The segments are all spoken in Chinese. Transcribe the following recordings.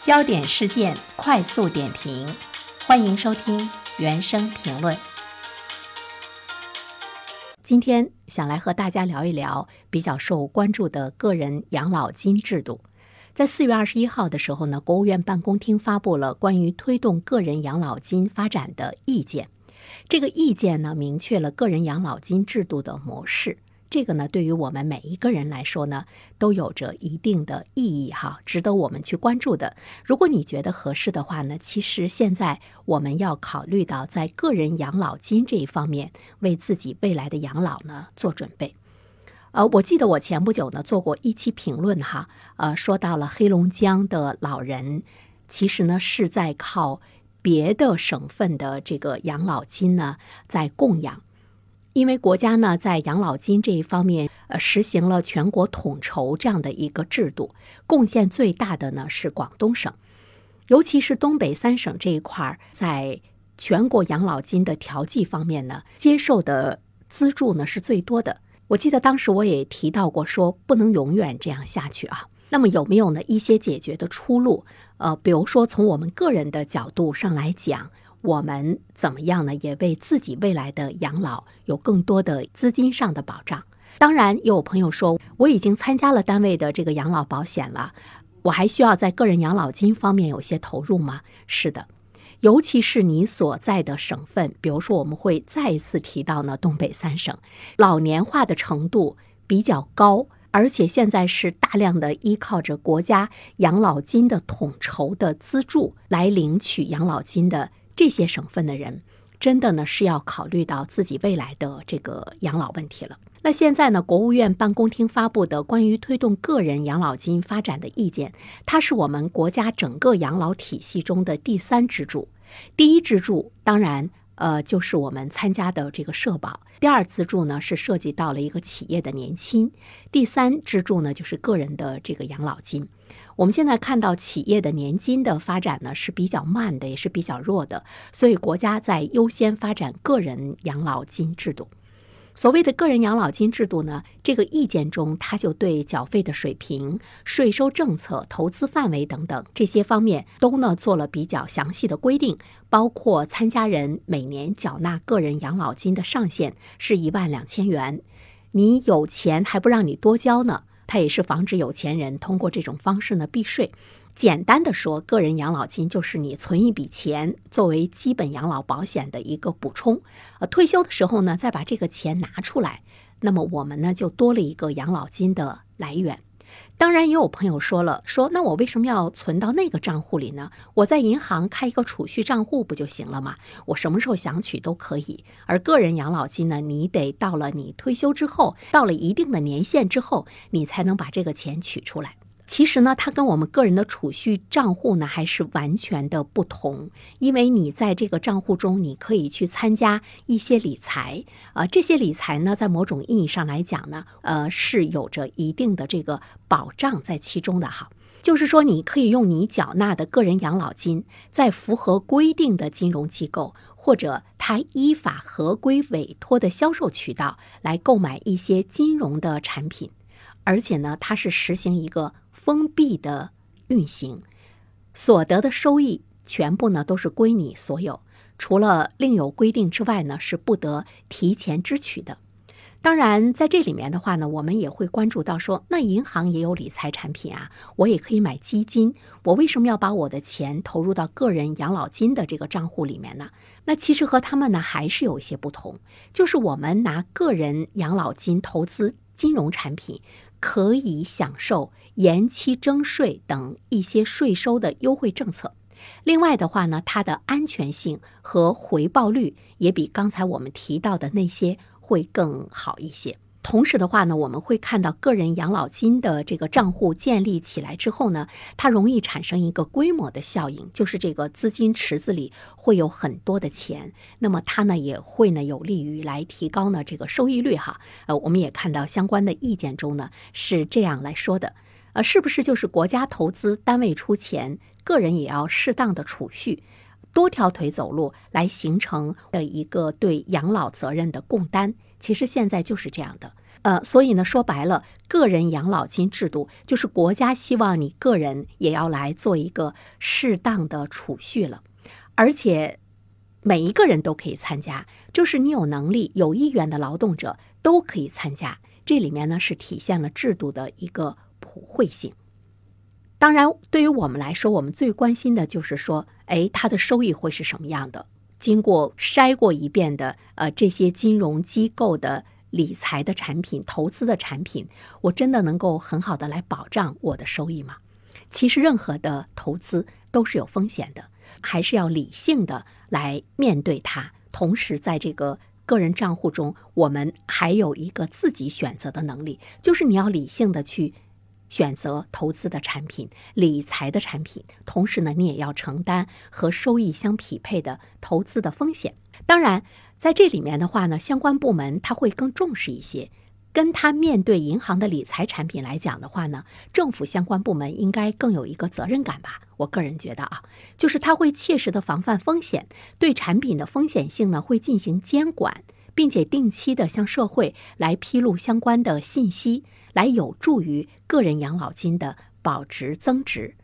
焦点事件快速点评，欢迎收听原声评论。今天想来和大家聊一聊比较受关注的个人养老金制度。在四月二十一号的时候呢，国务院办公厅发布了关于推动个人养老金发展的意见。这个意见呢，明确了个人养老金制度的模式。这个呢，对于我们每一个人来说呢，都有着一定的意义哈，值得我们去关注的。如果你觉得合适的话呢，其实现在我们要考虑到在个人养老金这一方面，为自己未来的养老呢做准备。呃，我记得我前不久呢做过一期评论哈，呃，说到了黑龙江的老人，其实呢是在靠别的省份的这个养老金呢在供养。因为国家呢在养老金这一方面，呃，实行了全国统筹这样的一个制度，贡献最大的呢是广东省，尤其是东北三省这一块儿，在全国养老金的调剂方面呢，接受的资助呢是最多的。我记得当时我也提到过，说不能永远这样下去啊。那么有没有呢一些解决的出路？呃，比如说从我们个人的角度上来讲。我们怎么样呢？也为自己未来的养老有更多的资金上的保障。当然，也有朋友说，我已经参加了单位的这个养老保险了，我还需要在个人养老金方面有些投入吗？是的，尤其是你所在的省份，比如说我们会再一次提到呢，东北三省老年化的程度比较高，而且现在是大量的依靠着国家养老金的统筹的资助来领取养老金的。这些省份的人，真的呢是要考虑到自己未来的这个养老问题了。那现在呢，国务院办公厅发布的关于推动个人养老金发展的意见，它是我们国家整个养老体系中的第三支柱。第一支柱当然，呃，就是我们参加的这个社保；第二支柱呢，是涉及到了一个企业的年金；第三支柱呢，就是个人的这个养老金。我们现在看到企业的年金的发展呢是比较慢的，也是比较弱的，所以国家在优先发展个人养老金制度。所谓的个人养老金制度呢，这个意见中，它就对缴费的水平、税收政策、投资范围等等这些方面都呢做了比较详细的规定，包括参加人每年缴纳个人养老金的上限是一万两千元，你有钱还不让你多交呢。它也是防止有钱人通过这种方式呢避税。简单的说，个人养老金就是你存一笔钱作为基本养老保险的一个补充，呃，退休的时候呢再把这个钱拿出来，那么我们呢就多了一个养老金的来源。当然，也有朋友说了，说那我为什么要存到那个账户里呢？我在银行开一个储蓄账户不就行了吗？我什么时候想取都可以。而个人养老金呢，你得到了你退休之后，到了一定的年限之后，你才能把这个钱取出来。其实呢，它跟我们个人的储蓄账户呢还是完全的不同，因为你在这个账户中，你可以去参加一些理财，啊，这些理财呢，在某种意义上来讲呢，呃，是有着一定的这个保障在其中的哈。就是说，你可以用你缴纳的个人养老金，在符合规定的金融机构或者他依法合规委托的销售渠道来购买一些金融的产品，而且呢，它是实行一个。封闭的运行，所得的收益全部呢都是归你所有，除了另有规定之外呢，是不得提前支取的。当然，在这里面的话呢，我们也会关注到说，那银行也有理财产品啊，我也可以买基金，我为什么要把我的钱投入到个人养老金的这个账户里面呢？那其实和他们呢还是有一些不同，就是我们拿个人养老金投资金融产品。可以享受延期征税等一些税收的优惠政策。另外的话呢，它的安全性和回报率也比刚才我们提到的那些会更好一些。同时的话呢，我们会看到个人养老金的这个账户建立起来之后呢，它容易产生一个规模的效应，就是这个资金池子里会有很多的钱，那么它呢也会呢有利于来提高呢这个收益率哈。呃，我们也看到相关的意见中呢是这样来说的，呃，是不是就是国家投资，单位出钱，个人也要适当的储蓄，多条腿走路来形成的一个对养老责任的共担？其实现在就是这样的，呃，所以呢，说白了，个人养老金制度就是国家希望你个人也要来做一个适当的储蓄了，而且每一个人都可以参加，就是你有能力、有意愿的劳动者都可以参加。这里面呢是体现了制度的一个普惠性。当然，对于我们来说，我们最关心的就是说，哎，它的收益会是什么样的？经过筛过一遍的，呃，这些金融机构的理财的产品、投资的产品，我真的能够很好的来保障我的收益吗？其实，任何的投资都是有风险的，还是要理性的来面对它。同时，在这个个人账户中，我们还有一个自己选择的能力，就是你要理性的去。选择投资的产品、理财的产品，同时呢，你也要承担和收益相匹配的投资的风险。当然，在这里面的话呢，相关部门他会更重视一些。跟他面对银行的理财产品来讲的话呢，政府相关部门应该更有一个责任感吧。我个人觉得啊，就是他会切实的防范风险，对产品的风险性呢会进行监管，并且定期的向社会来披露相关的信息。来有助于个人养老金的保值增值，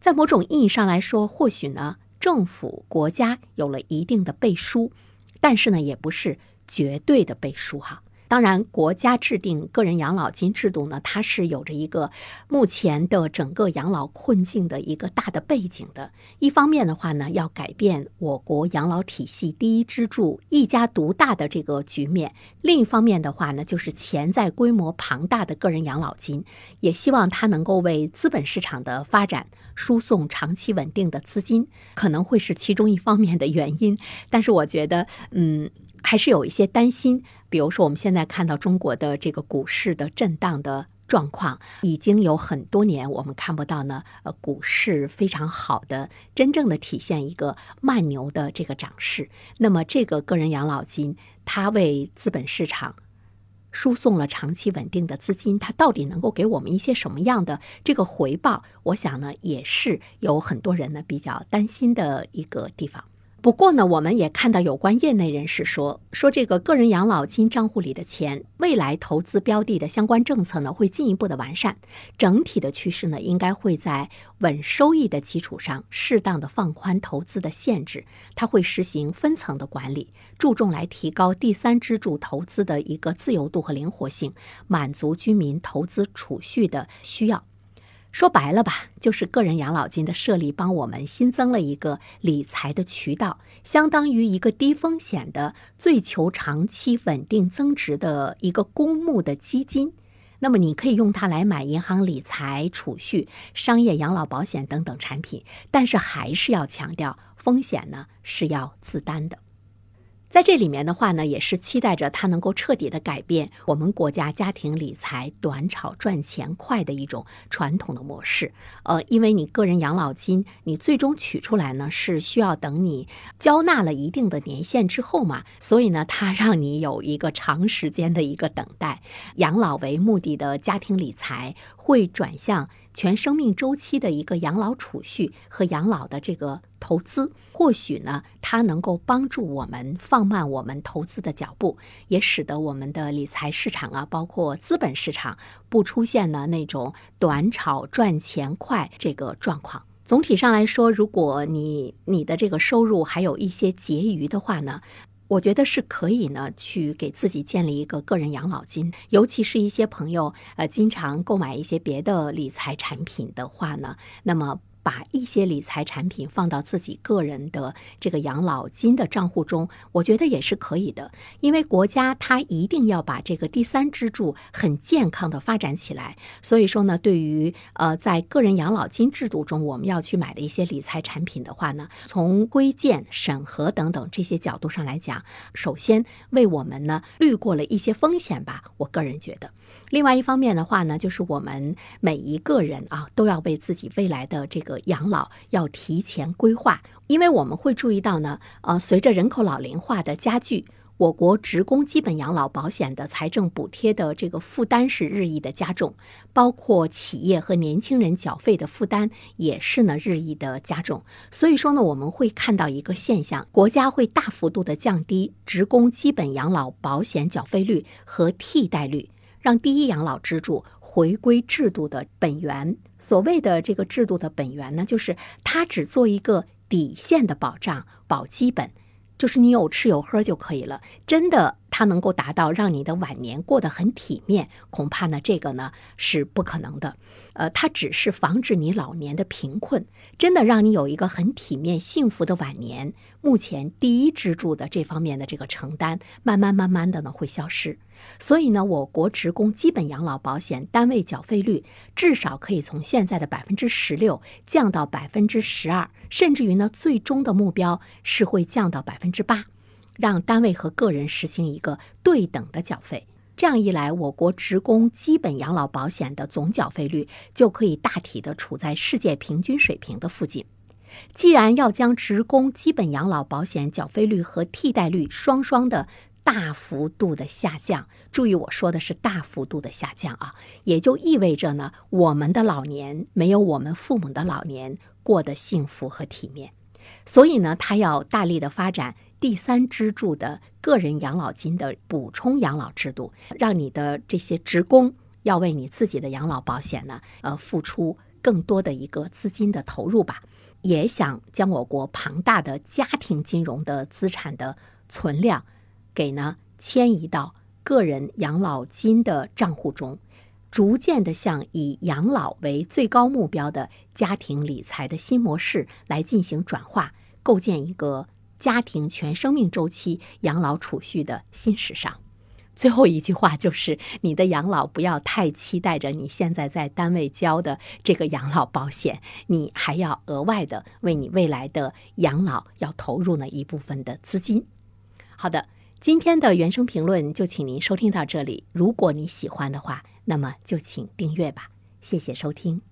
在某种意义上来说，或许呢，政府国家有了一定的背书，但是呢，也不是绝对的背书哈。当然，国家制定个人养老金制度呢，它是有着一个目前的整个养老困境的一个大的背景的。一方面的话呢，要改变我国养老体系第一支柱一家独大的这个局面；另一方面的话呢，就是潜在规模庞大的个人养老金，也希望它能够为资本市场的发展输送长期稳定的资金，可能会是其中一方面的原因。但是我觉得，嗯。还是有一些担心，比如说我们现在看到中国的这个股市的震荡的状况，已经有很多年我们看不到呢，呃，股市非常好的真正的体现一个慢牛的这个涨势。那么这个个人养老金，它为资本市场输送了长期稳定的资金，它到底能够给我们一些什么样的这个回报？我想呢，也是有很多人呢比较担心的一个地方。不过呢，我们也看到有关业内人士说，说这个个人养老金账户里的钱，未来投资标的的相关政策呢会进一步的完善，整体的趋势呢应该会在稳收益的基础上，适当的放宽投资的限制，它会实行分层的管理，注重来提高第三支柱投资的一个自由度和灵活性，满足居民投资储蓄的需要。说白了吧，就是个人养老金的设立，帮我们新增了一个理财的渠道，相当于一个低风险的、最求长期稳定增值的一个公募的基金。那么，你可以用它来买银行理财、储蓄、商业养老保险等等产品，但是还是要强调，风险呢是要自担的。在这里面的话呢，也是期待着它能够彻底的改变我们国家家庭理财短炒赚钱快的一种传统的模式。呃，因为你个人养老金，你最终取出来呢是需要等你交纳了一定的年限之后嘛，所以呢，它让你有一个长时间的一个等待。养老为目的的家庭理财会转向。全生命周期的一个养老储蓄和养老的这个投资，或许呢，它能够帮助我们放慢我们投资的脚步，也使得我们的理财市场啊，包括资本市场，不出现呢那种短炒赚钱快这个状况。总体上来说，如果你你的这个收入还有一些结余的话呢？我觉得是可以呢，去给自己建立一个个人养老金，尤其是一些朋友，呃，经常购买一些别的理财产品的话呢，那么。把一些理财产品放到自己个人的这个养老金的账户中，我觉得也是可以的。因为国家它一定要把这个第三支柱很健康的发展起来。所以说呢，对于呃在个人养老金制度中我们要去买的一些理财产品的话呢，从规建、审核等等这些角度上来讲，首先为我们呢滤过了一些风险吧。我个人觉得。另外一方面的话呢，就是我们每一个人啊，都要为自己未来的这个个养老要提前规划，因为我们会注意到呢，呃，随着人口老龄化的加剧，我国职工基本养老保险的财政补贴的这个负担是日益的加重，包括企业和年轻人缴费的负担也是呢日益的加重。所以说呢，我们会看到一个现象，国家会大幅度的降低职工基本养老保险缴费率和替代率。让第一养老支柱回归制度的本源。所谓的这个制度的本源呢，就是它只做一个底线的保障，保基本。就是你有吃有喝就可以了，真的，它能够达到让你的晚年过得很体面，恐怕呢，这个呢是不可能的。呃，它只是防止你老年的贫困，真的让你有一个很体面、幸福的晚年。目前第一支柱的这方面的这个承担，慢慢慢慢的呢会消失。所以呢，我国职工基本养老保险单位缴费率至少可以从现在的百分之十六降到百分之十二，甚至于呢，最终的目标是会降到百分之八，让单位和个人实行一个对等的缴费。这样一来，我国职工基本养老保险的总缴费率就可以大体的处在世界平均水平的附近。既然要将职工基本养老保险缴费率和替代率双双的。大幅度的下降，注意我说的是大幅度的下降啊，也就意味着呢，我们的老年没有我们父母的老年过得幸福和体面，所以呢，他要大力的发展第三支柱的个人养老金的补充养老制度，让你的这些职工要为你自己的养老保险呢，呃，付出更多的一个资金的投入吧，也想将我国庞大的家庭金融的资产的存量。给呢迁移到个人养老金的账户中，逐渐的向以养老为最高目标的家庭理财的新模式来进行转化，构建一个家庭全生命周期养老储蓄的新时尚。最后一句话就是：你的养老不要太期待着你现在在单位交的这个养老保险，你还要额外的为你未来的养老要投入呢一部分的资金。好的。今天的原声评论就请您收听到这里。如果你喜欢的话，那么就请订阅吧。谢谢收听。